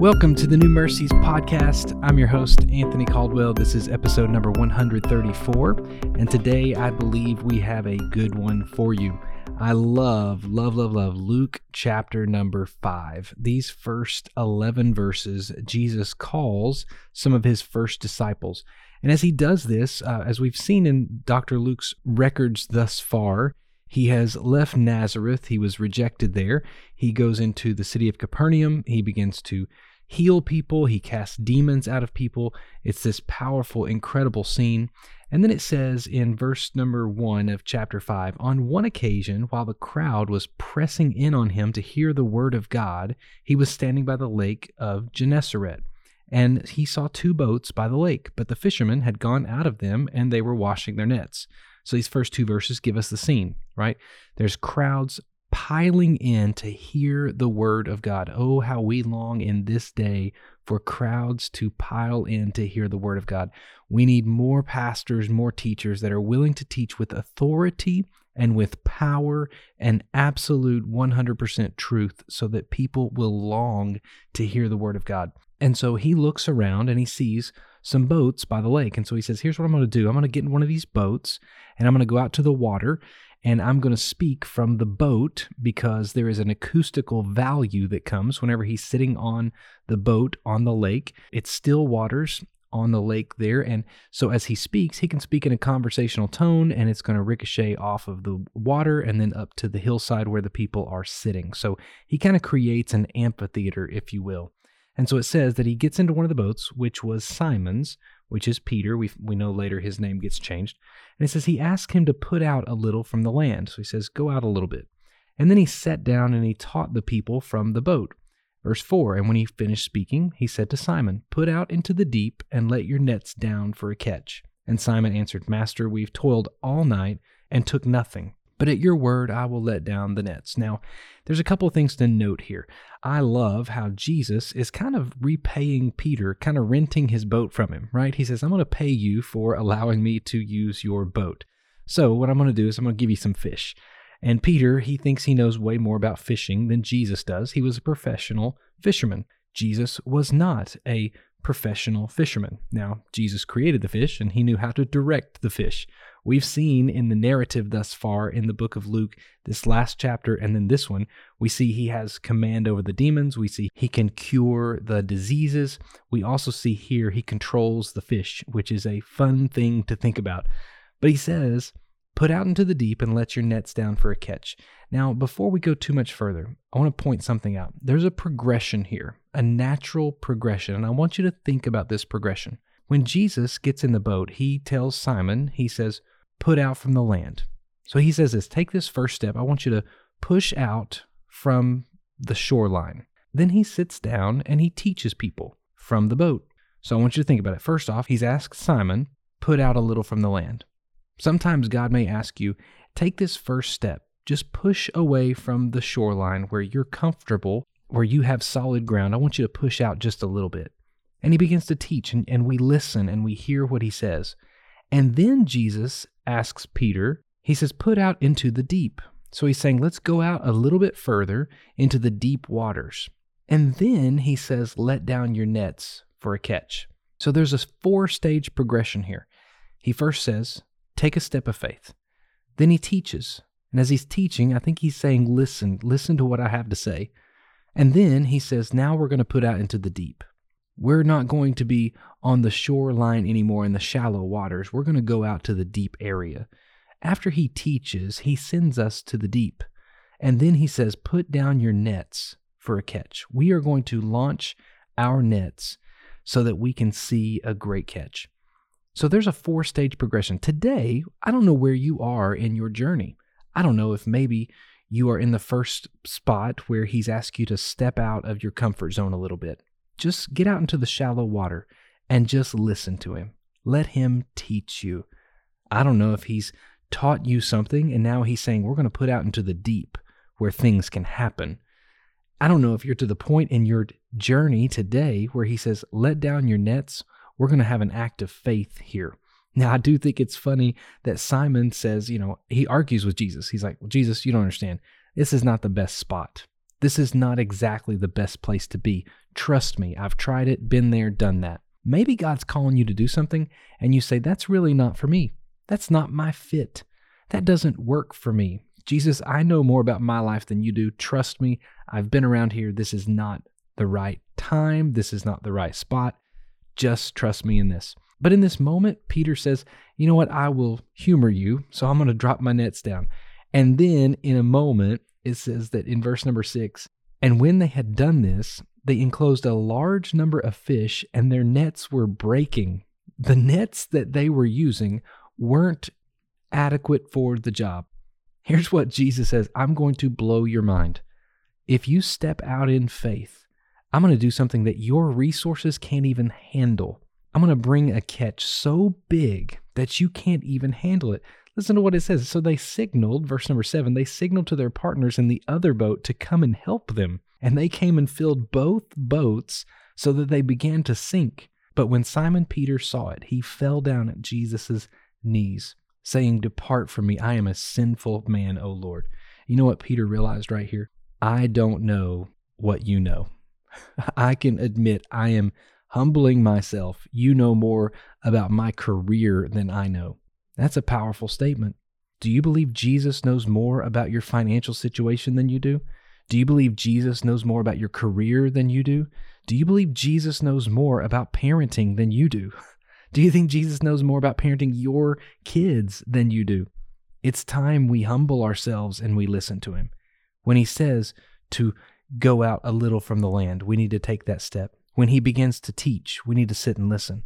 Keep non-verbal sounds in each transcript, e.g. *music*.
Welcome to the New Mercies podcast. I'm your host, Anthony Caldwell. This is episode number 134, and today I believe we have a good one for you. I love, love, love, love Luke chapter number 5. These first 11 verses, Jesus calls some of his first disciples. And as he does this, uh, as we've seen in Dr. Luke's records thus far, he has left Nazareth. He was rejected there. He goes into the city of Capernaum. He begins to heal people, he casts demons out of people. It's this powerful, incredible scene. And then it says in verse number one of chapter five On one occasion, while the crowd was pressing in on him to hear the word of God, he was standing by the lake of Gennesaret. And he saw two boats by the lake, but the fishermen had gone out of them and they were washing their nets. So these first two verses give us the scene, right? There's crowds piling in to hear the word of God. Oh, how we long in this day for crowds to pile in to hear the word of God. We need more pastors, more teachers that are willing to teach with authority and with power and absolute 100% truth so that people will long to hear the word of God. And so he looks around and he sees some boats by the lake. And so he says, Here's what I'm going to do I'm going to get in one of these boats and I'm going to go out to the water and I'm going to speak from the boat because there is an acoustical value that comes whenever he's sitting on the boat on the lake. It's still waters on the lake there. And so as he speaks, he can speak in a conversational tone and it's going to ricochet off of the water and then up to the hillside where the people are sitting. So he kind of creates an amphitheater, if you will. And so it says that he gets into one of the boats, which was Simon's, which is Peter. We, we know later his name gets changed. And it says he asked him to put out a little from the land. So he says, Go out a little bit. And then he sat down and he taught the people from the boat. Verse 4 And when he finished speaking, he said to Simon, Put out into the deep and let your nets down for a catch. And Simon answered, Master, we've toiled all night and took nothing but at your word I will let down the nets. Now, there's a couple of things to note here. I love how Jesus is kind of repaying Peter, kind of renting his boat from him, right? He says, I'm going to pay you for allowing me to use your boat. So, what I'm going to do is I'm going to give you some fish. And Peter, he thinks he knows way more about fishing than Jesus does. He was a professional fisherman. Jesus was not a professional fishermen. Now, Jesus created the fish and he knew how to direct the fish. We've seen in the narrative thus far in the book of Luke, this last chapter and then this one, we see he has command over the demons. We see he can cure the diseases. We also see here he controls the fish, which is a fun thing to think about. But he says, Put out into the deep and let your nets down for a catch. Now, before we go too much further, I want to point something out. There's a progression here, a natural progression, and I want you to think about this progression. When Jesus gets in the boat, he tells Simon, he says, put out from the land. So he says this take this first step. I want you to push out from the shoreline. Then he sits down and he teaches people from the boat. So I want you to think about it. First off, he's asked Simon, put out a little from the land. Sometimes God may ask you, take this first step. Just push away from the shoreline where you're comfortable, where you have solid ground. I want you to push out just a little bit. And he begins to teach, and, and we listen and we hear what he says. And then Jesus asks Peter, he says, put out into the deep. So he's saying, let's go out a little bit further into the deep waters. And then he says, let down your nets for a catch. So there's a four stage progression here. He first says, take a step of faith. Then he teaches. And as he's teaching, I think he's saying, listen, listen to what I have to say. And then he says, now we're going to put out into the deep. We're not going to be on the shoreline anymore in the shallow waters. We're going to go out to the deep area. After he teaches, he sends us to the deep. And then he says, Put down your nets for a catch. We are going to launch our nets so that we can see a great catch. So there's a four stage progression. Today, I don't know where you are in your journey. I don't know if maybe you are in the first spot where he's asked you to step out of your comfort zone a little bit. Just get out into the shallow water and just listen to him. Let him teach you. I don't know if he's taught you something and now he's saying, we're going to put out into the deep where things can happen. I don't know if you're to the point in your journey today where he says, let down your nets. We're going to have an act of faith here. Now, I do think it's funny that Simon says, you know, he argues with Jesus. He's like, well, Jesus, you don't understand. This is not the best spot. This is not exactly the best place to be. Trust me, I've tried it, been there, done that. Maybe God's calling you to do something and you say, That's really not for me. That's not my fit. That doesn't work for me. Jesus, I know more about my life than you do. Trust me, I've been around here. This is not the right time. This is not the right spot. Just trust me in this. But in this moment, Peter says, You know what? I will humor you. So I'm going to drop my nets down. And then in a moment, it says that in verse number six, and when they had done this, they enclosed a large number of fish, and their nets were breaking. The nets that they were using weren't adequate for the job. Here's what Jesus says I'm going to blow your mind. If you step out in faith, I'm going to do something that your resources can't even handle. I'm going to bring a catch so big that you can't even handle it. Listen to what it says. So they signaled, verse number seven, they signaled to their partners in the other boat to come and help them. And they came and filled both boats so that they began to sink. But when Simon Peter saw it, he fell down at Jesus' knees, saying, Depart from me, I am a sinful man, O Lord. You know what Peter realized right here? I don't know what you know. *laughs* I can admit I am humbling myself. You know more about my career than I know. That's a powerful statement. Do you believe Jesus knows more about your financial situation than you do? Do you believe Jesus knows more about your career than you do? Do you believe Jesus knows more about parenting than you do? *laughs* Do you think Jesus knows more about parenting your kids than you do? It's time we humble ourselves and we listen to him. When he says to go out a little from the land, we need to take that step. When he begins to teach, we need to sit and listen.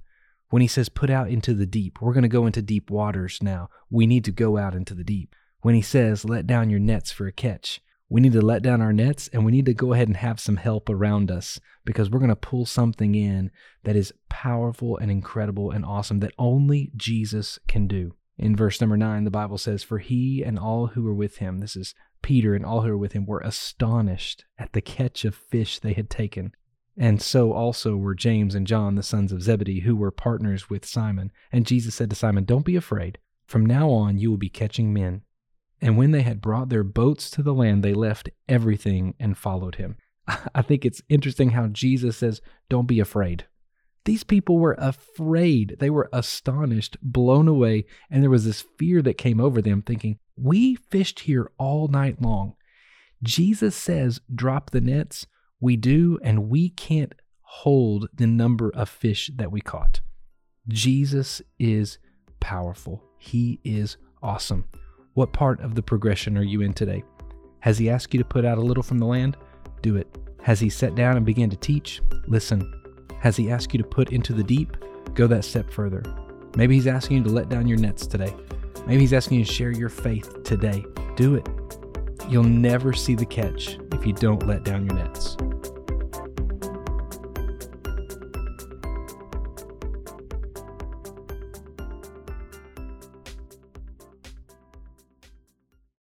When he says put out into the deep, we're going to go into deep waters now. We need to go out into the deep. When he says let down your nets for a catch, we need to let down our nets and we need to go ahead and have some help around us because we're going to pull something in that is powerful and incredible and awesome that only Jesus can do. In verse number nine, the Bible says, For he and all who were with him, this is Peter and all who were with him, were astonished at the catch of fish they had taken. And so also were James and John, the sons of Zebedee, who were partners with Simon. And Jesus said to Simon, Don't be afraid. From now on, you will be catching men. And when they had brought their boats to the land, they left everything and followed him. *laughs* I think it's interesting how Jesus says, Don't be afraid. These people were afraid. They were astonished, blown away, and there was this fear that came over them, thinking, We fished here all night long. Jesus says, Drop the nets. We do, and we can't hold the number of fish that we caught. Jesus is powerful. He is awesome. What part of the progression are you in today? Has He asked you to put out a little from the land? Do it. Has He sat down and began to teach? Listen. Has He asked you to put into the deep? Go that step further. Maybe He's asking you to let down your nets today. Maybe He's asking you to share your faith today. Do it. You'll never see the catch if you don't let down your nets.